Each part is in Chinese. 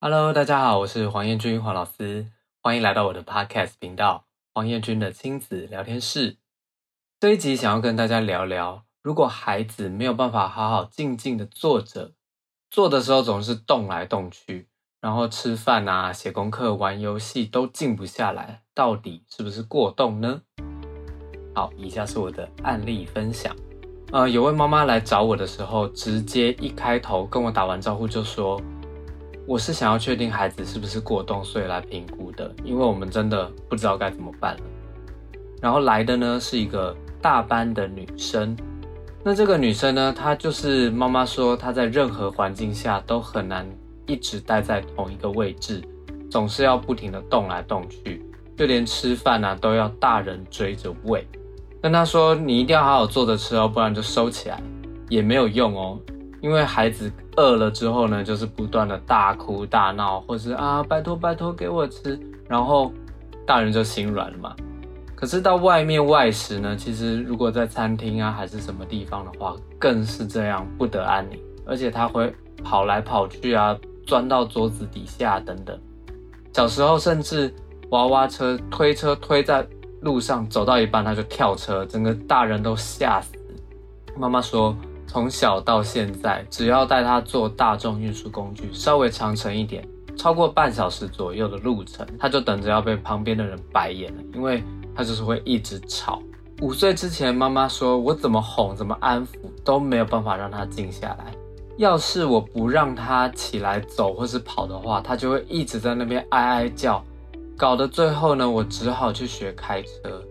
Hello，大家好，我是黄彦君黄老师，欢迎来到我的 Podcast 频道黄彦君的亲子聊天室。这一集想要跟大家聊聊，如果孩子没有办法好好静静的坐着，坐的时候总是动来动去，然后吃饭啊、写功课、玩游戏都静不下来，到底是不是过动呢？好，以下是我的案例分享。呃，有位妈妈来找我的时候，直接一开头跟我打完招呼就说。我是想要确定孩子是不是过动，所以来评估的，因为我们真的不知道该怎么办了。然后来的呢是一个大班的女生，那这个女生呢，她就是妈妈说她在任何环境下都很难一直待在同一个位置，总是要不停的动来动去，就连吃饭啊都要大人追着喂。跟她说你一定要好好坐着吃哦，不然就收起来，也没有用哦。因为孩子饿了之后呢，就是不断的大哭大闹，或是啊拜托拜托给我吃，然后大人就心软了嘛。可是到外面外食呢，其实如果在餐厅啊还是什么地方的话，更是这样不得安宁，而且他会跑来跑去啊，钻到桌子底下等等。小时候甚至娃娃车推车推在路上，走到一半他就跳车，整个大人都吓死。妈妈说。从小到现在，只要带他坐大众运输工具，稍微长程一点，超过半小时左右的路程，他就等着要被旁边的人白眼了，因为他就是会一直吵。五岁之前，妈妈说我怎么哄、怎么安抚都没有办法让他静下来。要是我不让他起来走或是跑的话，他就会一直在那边哀哀叫，搞得最后呢，我只好去学开车。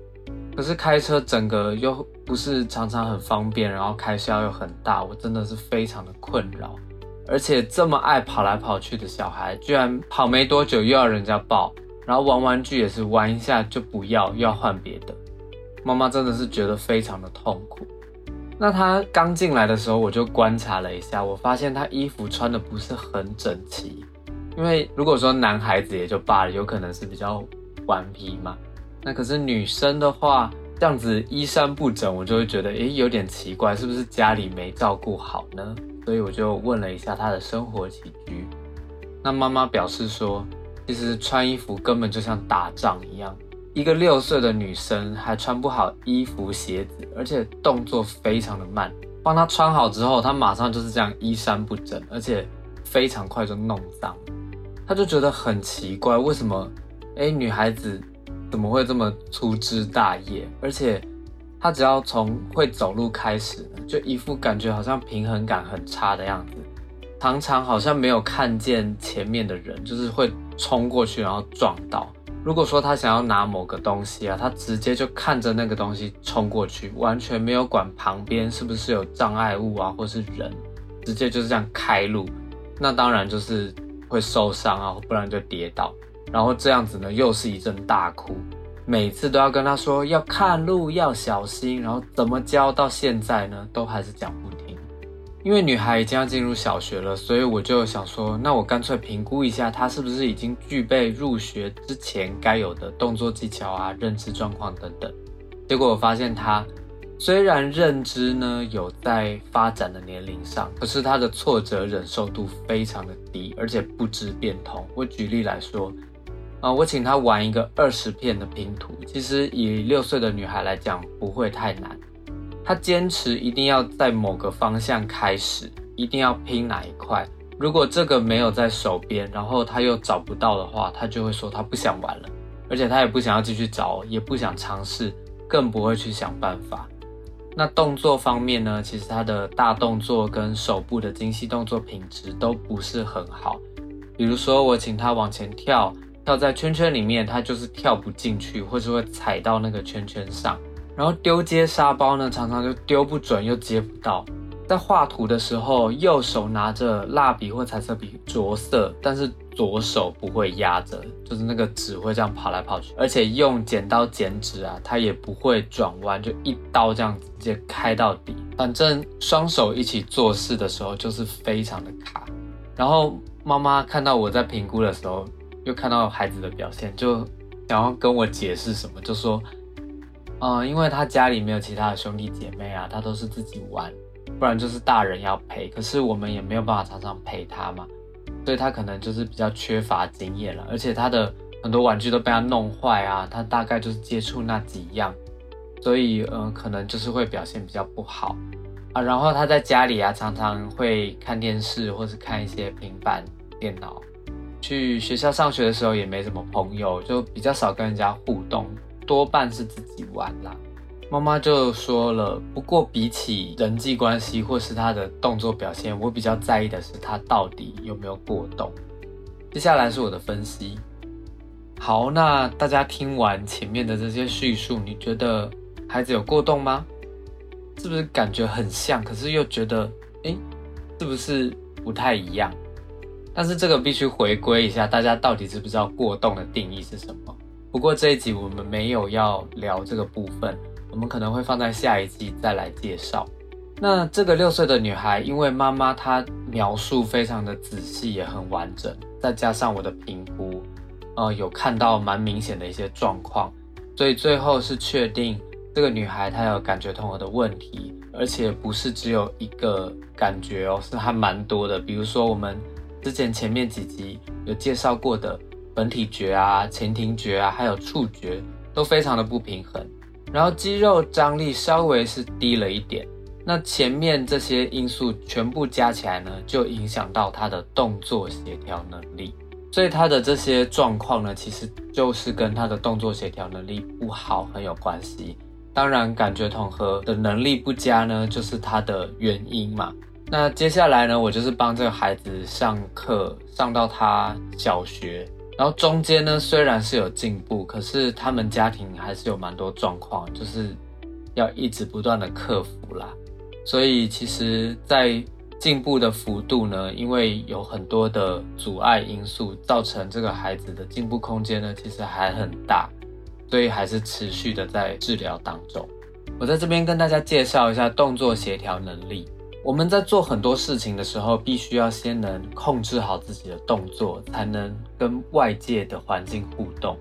可是开车整个又不是常常很方便，然后开销又很大，我真的是非常的困扰。而且这么爱跑来跑去的小孩，居然跑没多久又要人家抱，然后玩玩具也是玩一下就不要，又要换别的。妈妈真的是觉得非常的痛苦。那他刚进来的时候，我就观察了一下，我发现他衣服穿的不是很整齐。因为如果说男孩子也就罢了，有可能是比较顽皮嘛。那可是女生的话，这样子衣衫不整，我就会觉得，诶，有点奇怪，是不是家里没照顾好呢？所以我就问了一下她的生活起居。那妈妈表示说，其实穿衣服根本就像打仗一样，一个六岁的女生还穿不好衣服鞋子，而且动作非常的慢。帮她穿好之后，她马上就是这样衣衫不整，而且非常快就弄脏。她就觉得很奇怪，为什么？诶，女孩子。怎么会这么粗枝大叶？而且他只要从会走路开始，就一副感觉好像平衡感很差的样子，常常好像没有看见前面的人，就是会冲过去然后撞到。如果说他想要拿某个东西啊，他直接就看着那个东西冲过去，完全没有管旁边是不是有障碍物啊，或是人，直接就是这样开路。那当然就是会受伤啊，不然就跌倒。然后这样子呢，又是一阵大哭，每次都要跟他说要看路，要小心，然后怎么教到现在呢，都还是讲不听。因为女孩已经要进入小学了，所以我就想说，那我干脆评估一下她是不是已经具备入学之前该有的动作技巧啊、认知状况等等。结果我发现她。虽然认知呢有在发展的年龄上，可是她的挫折忍受度非常的低，而且不知变通。我举例来说，呃，我请他玩一个二十片的拼图，其实以六岁的女孩来讲不会太难。她坚持一定要在某个方向开始，一定要拼哪一块。如果这个没有在手边，然后她又找不到的话，她就会说她不想玩了，而且她也不想要继续找，也不想尝试，更不会去想办法。那动作方面呢，其实她的大动作跟手部的精细动作品质都不是很好。比如说，我请她往前跳，跳在圈圈里面，他就是跳不进去，或是会踩到那个圈圈上。然后丢接沙包呢，常常就丢不准，又接不到。在画图的时候，右手拿着蜡笔或彩色笔着色，但是左手不会压着，就是那个纸会这样跑来跑去。而且用剪刀剪纸啊，它也不会转弯，就一刀这样直接开到底。反正双手一起做事的时候，就是非常的卡。然后妈妈看到我在评估的时候，又看到孩子的表现，就想要跟我解释什么，就说，嗯，因为他家里没有其他的兄弟姐妹啊，他都是自己玩。不然就是大人要陪，可是我们也没有办法常常陪他嘛。所以他可能就是比较缺乏经验了，而且他的很多玩具都被他弄坏啊，他大概就是接触那几样，所以嗯、可能就是会表现比较不好啊。然后他在家里啊，常常会看电视或是看一些平板电脑。去学校上学的时候也没什么朋友，就比较少跟人家互动，多半是自己玩啦。妈妈就说了，不过比起人际关系或是他的动作表现，我比较在意的是他到底有没有过动。接下来是我的分析。好，那大家听完前面的这些叙述，你觉得孩子有过动吗？是不是感觉很像，可是又觉得，诶，是不是不太一样？但是这个必须回归一下，大家到底知不知道过动的定义是什么？不过这一集我们没有要聊这个部分，我们可能会放在下一集再来介绍。那这个六岁的女孩，因为妈妈她描述非常的仔细，也很完整，再加上我的评估，呃，有看到蛮明显的一些状况，所以最后是确定这个女孩她有感觉统合的问题，而且不是只有一个感觉哦，是还蛮多的，比如说我们。之前前面几集有介绍过的本体觉啊、前庭觉啊，还有触觉都非常的不平衡，然后肌肉张力稍微是低了一点。那前面这些因素全部加起来呢，就影响到他的动作协调能力。所以他的这些状况呢，其实就是跟他的动作协调能力不好很有关系。当然，感觉统合的能力不佳呢，就是他的原因嘛。那接下来呢，我就是帮这个孩子上课，上到他小学，然后中间呢，虽然是有进步，可是他们家庭还是有蛮多状况，就是要一直不断的克服啦。所以其实，在进步的幅度呢，因为有很多的阻碍因素，造成这个孩子的进步空间呢，其实还很大，所以还是持续的在治疗当中。我在这边跟大家介绍一下动作协调能力。我们在做很多事情的时候，必须要先能控制好自己的动作，才能跟外界的环境互动。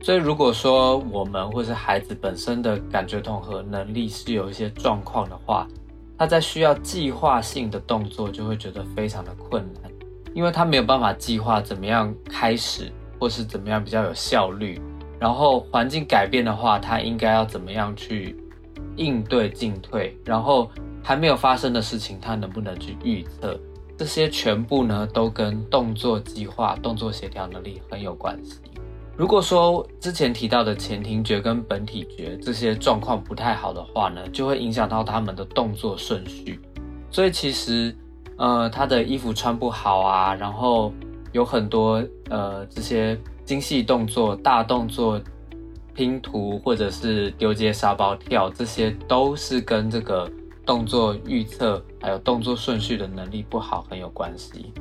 所以，如果说我们或是孩子本身的感觉统合能力是有一些状况的话，他在需要计划性的动作就会觉得非常的困难，因为他没有办法计划怎么样开始，或是怎么样比较有效率。然后环境改变的话，他应该要怎么样去应对进退，然后。还没有发生的事情，他能不能去预测？这些全部呢，都跟动作计划、动作协调能力很有关系。如果说之前提到的前庭觉跟本体觉这些状况不太好的话呢，就会影响到他们的动作顺序。所以其实，呃，他的衣服穿不好啊，然后有很多呃这些精细动作、大动作、拼图或者是丢接沙包跳，这些都是跟这个。动作预测还有动作顺序的能力不好很有关系，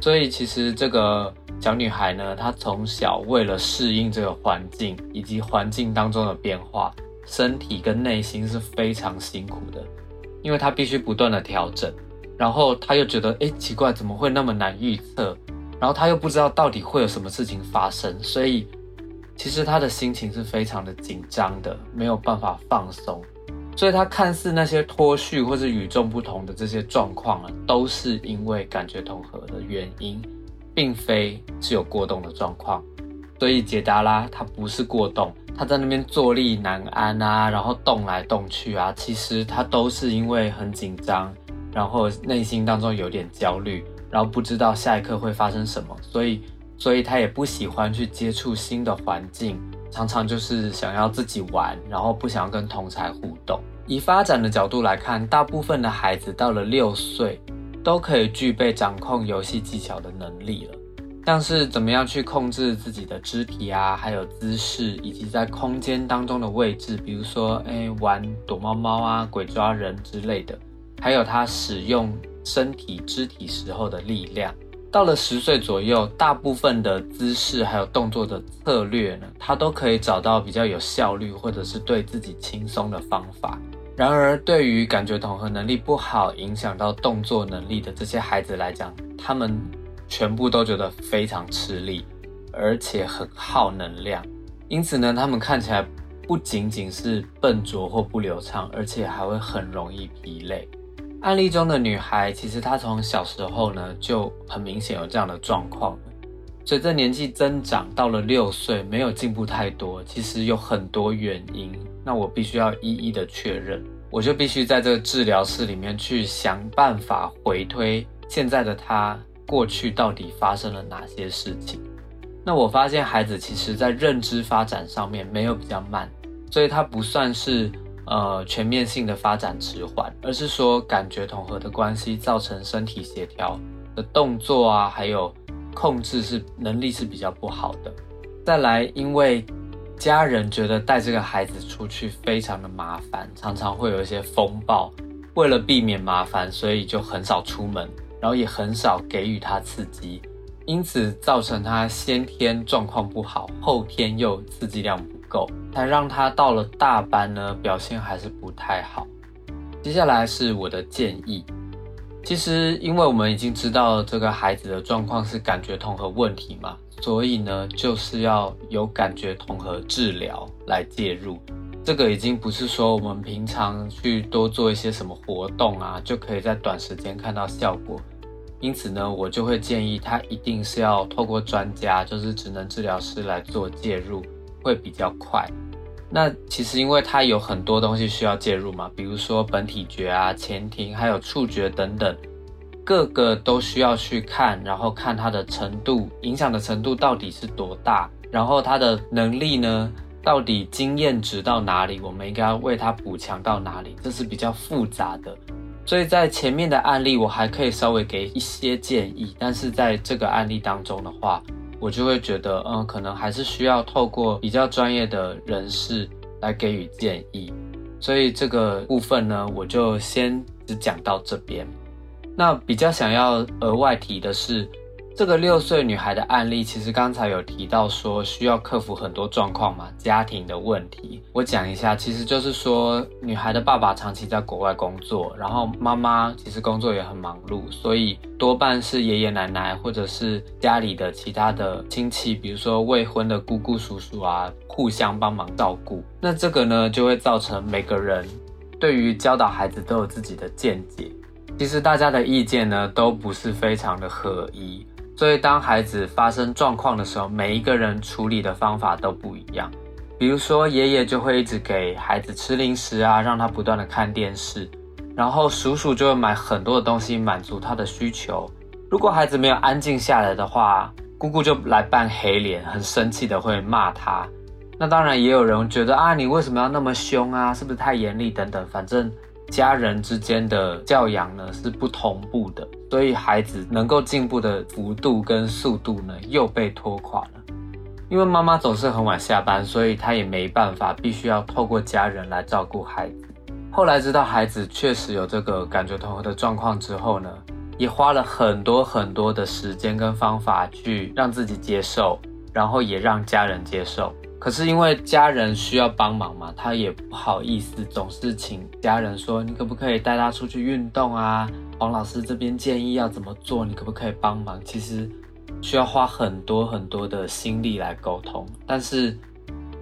所以其实这个小女孩呢，她从小为了适应这个环境以及环境当中的变化，身体跟内心是非常辛苦的，因为她必须不断的调整，然后她又觉得，诶，奇怪，怎么会那么难预测？然后她又不知道到底会有什么事情发生，所以其实他的心情是非常的紧张的，没有办法放松。所以，他看似那些脱序或是与众不同的这些状况啊，都是因为感觉统合的原因，并非是有过动的状况。所以解答啦，他不是过动，他在那边坐立难安啊，然后动来动去啊，其实他都是因为很紧张，然后内心当中有点焦虑，然后不知道下一刻会发生什么，所以，所以他也不喜欢去接触新的环境。常常就是想要自己玩，然后不想要跟同侪互动。以发展的角度来看，大部分的孩子到了六岁，都可以具备掌控游戏技巧的能力了。像是怎么样去控制自己的肢体啊，还有姿势，以及在空间当中的位置，比如说，哎，玩躲猫猫啊、鬼抓人之类的，还有他使用身体肢体时候的力量。到了十岁左右，大部分的姿势还有动作的策略呢，他都可以找到比较有效率或者是对自己轻松的方法。然而，对于感觉统合能力不好、影响到动作能力的这些孩子来讲，他们全部都觉得非常吃力，而且很耗能量。因此呢，他们看起来不仅仅是笨拙或不流畅，而且还会很容易疲累。案例中的女孩，其实她从小时候呢就很明显有这样的状况。随着年纪增长，到了六岁没有进步太多，其实有很多原因。那我必须要一一的确认，我就必须在这个治疗室里面去想办法回推现在的她过去到底发生了哪些事情。那我发现孩子其实在认知发展上面没有比较慢，所以他不算是。呃，全面性的发展迟缓，而是说感觉统合的关系造成身体协调的动作啊，还有控制是能力是比较不好的。再来，因为家人觉得带这个孩子出去非常的麻烦，常常会有一些风暴，为了避免麻烦，所以就很少出门，然后也很少给予他刺激，因此造成他先天状况不好，后天又刺激量够，但让他到了大班呢，表现还是不太好。接下来是我的建议。其实，因为我们已经知道这个孩子的状况是感觉统合问题嘛，所以呢，就是要有感觉统合治疗来介入。这个已经不是说我们平常去多做一些什么活动啊，就可以在短时间看到效果。因此呢，我就会建议他一定是要透过专家，就是职能治疗师来做介入。会比较快。那其实因为它有很多东西需要介入嘛，比如说本体觉啊、前庭，还有触觉等等，各个都需要去看，然后看它的程度，影响的程度到底是多大，然后它的能力呢，到底经验值到哪里，我们应该要为它补强到哪里，这是比较复杂的。所以在前面的案例，我还可以稍微给一些建议，但是在这个案例当中的话，我就会觉得，嗯，可能还是需要透过比较专业的人士来给予建议，所以这个部分呢，我就先只讲到这边。那比较想要额外提的是。这个六岁女孩的案例，其实刚才有提到说需要克服很多状况嘛，家庭的问题。我讲一下，其实就是说女孩的爸爸长期在国外工作，然后妈妈其实工作也很忙碌，所以多半是爷爷奶奶或者是家里的其他的亲戚，比如说未婚的姑姑叔叔啊，互相帮忙照顾。那这个呢，就会造成每个人对于教导孩子都有自己的见解，其实大家的意见呢，都不是非常的合一。所以，当孩子发生状况的时候，每一个人处理的方法都不一样。比如说，爷爷就会一直给孩子吃零食啊，让他不断的看电视，然后叔叔就会买很多的东西满足他的需求。如果孩子没有安静下来的话，姑姑就来扮黑脸，很生气的会骂他。那当然，也有人觉得啊，你为什么要那么凶啊？是不是太严厉？等等，反正。家人之间的教养呢是不同步的，所以孩子能够进步的幅度跟速度呢又被拖垮了。因为妈妈总是很晚下班，所以她也没办法，必须要透过家人来照顾孩子。后来知道孩子确实有这个感觉统合的状况之后呢，也花了很多很多的时间跟方法去让自己接受，然后也让家人接受。可是因为家人需要帮忙嘛，他也不好意思，总是请家人说：“你可不可以带他出去运动啊？”黄老师这边建议要怎么做，你可不可以帮忙？其实需要花很多很多的心力来沟通，但是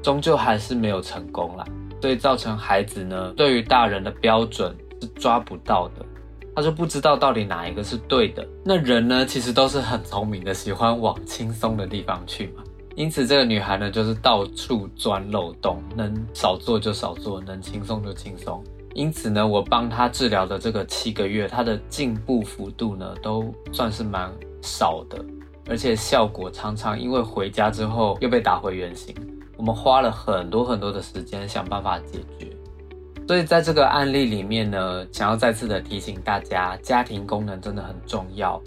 终究还是没有成功啦。所以造成孩子呢，对于大人的标准是抓不到的，他就不知道到底哪一个是对的。那人呢，其实都是很聪明的，喜欢往轻松的地方去嘛。因此，这个女孩呢，就是到处钻漏洞，能少做就少做，能轻松就轻松。因此呢，我帮她治疗的这个七个月，她的进步幅度呢，都算是蛮少的，而且效果常常因为回家之后又被打回原形。我们花了很多很多的时间想办法解决。所以在这个案例里面呢，想要再次的提醒大家，家庭功能真的很重要。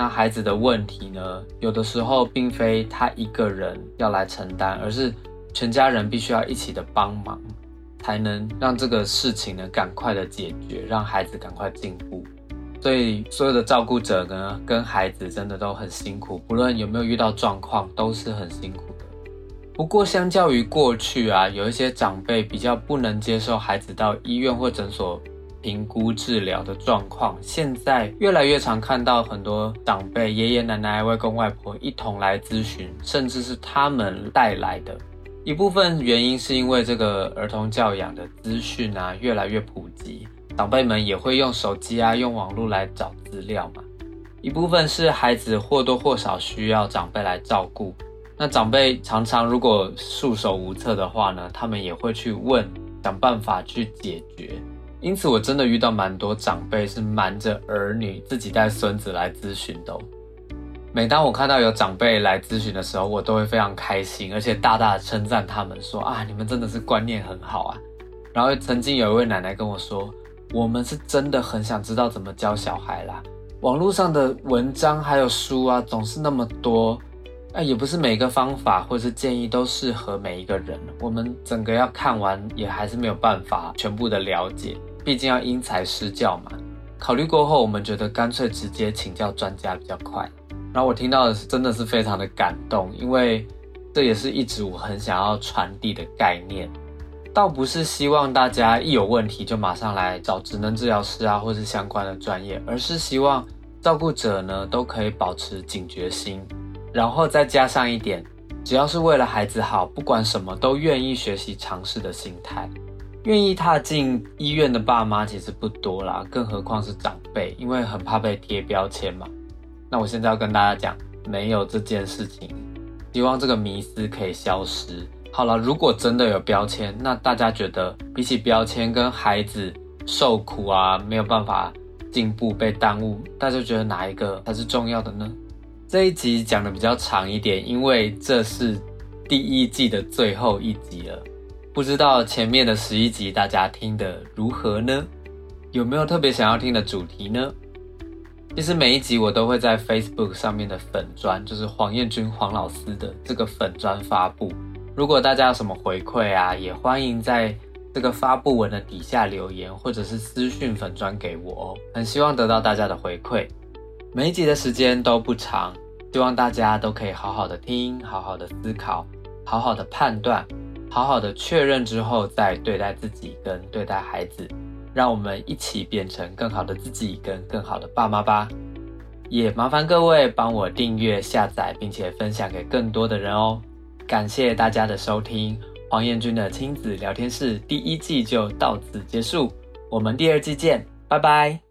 那孩子的问题呢，有的时候并非他一个人要来承担，而是全家人必须要一起的帮忙，才能让这个事情呢赶快的解决，让孩子赶快进步。所以所有的照顾者呢，跟孩子真的都很辛苦，不论有没有遇到状况，都是很辛苦的。不过相较于过去啊，有一些长辈比较不能接受孩子到医院或诊所。评估治疗的状况，现在越来越常看到很多长辈、爷爷奶奶、外公外婆一同来咨询，甚至是他们带来的。一部分原因是因为这个儿童教养的资讯啊越来越普及，长辈们也会用手机啊，用网络来找资料嘛。一部分是孩子或多或少需要长辈来照顾，那长辈常常如果束手无策的话呢，他们也会去问，想办法去解决。因此，我真的遇到蛮多长辈是瞒着儿女自己带孙子来咨询的。每当我看到有长辈来咨询的时候，我都会非常开心，而且大大的称赞他们说啊，你们真的是观念很好啊。然后曾经有一位奶奶跟我说，我们是真的很想知道怎么教小孩啦。网络上的文章还有书啊，总是那么多，哎，也不是每个方法或是建议都适合每一个人。我们整个要看完，也还是没有办法全部的了解，毕竟要因材施教嘛。考虑过后，我们觉得干脆直接请教专家比较快。然后我听到的是真的是非常的感动，因为这也是一直我很想要传递的概念。倒不是希望大家一有问题就马上来找职能治疗师啊，或是相关的专业，而是希望照顾者呢都可以保持警觉心，然后再加上一点，只要是为了孩子好，不管什么都愿意学习尝试的心态。愿意踏进医院的爸妈其实不多啦，更何况是长辈，因为很怕被贴标签嘛。那我现在要跟大家讲，没有这件事情，希望这个迷思可以消失。好了，如果真的有标签，那大家觉得比起标签跟孩子受苦啊，没有办法进步被耽误，大家觉得哪一个才是重要的呢？这一集讲的比较长一点，因为这是第一季的最后一集了。不知道前面的十一集大家听得如何呢？有没有特别想要听的主题呢？其实每一集我都会在 Facebook 上面的粉专，就是黄彦君黄老师的这个粉专发布。如果大家有什么回馈啊，也欢迎在这个发布文的底下留言，或者是私讯粉专给我哦。很希望得到大家的回馈。每一集的时间都不长，希望大家都可以好好的听，好好的思考，好好的判断，好好的确认之后再对待自己跟对待孩子。让我们一起变成更好的自己跟更好的爸妈吧。也麻烦各位帮我订阅、下载，并且分享给更多的人哦。感谢大家的收听，黄彦君的亲子聊天室第一季就到此结束，我们第二季见，拜拜。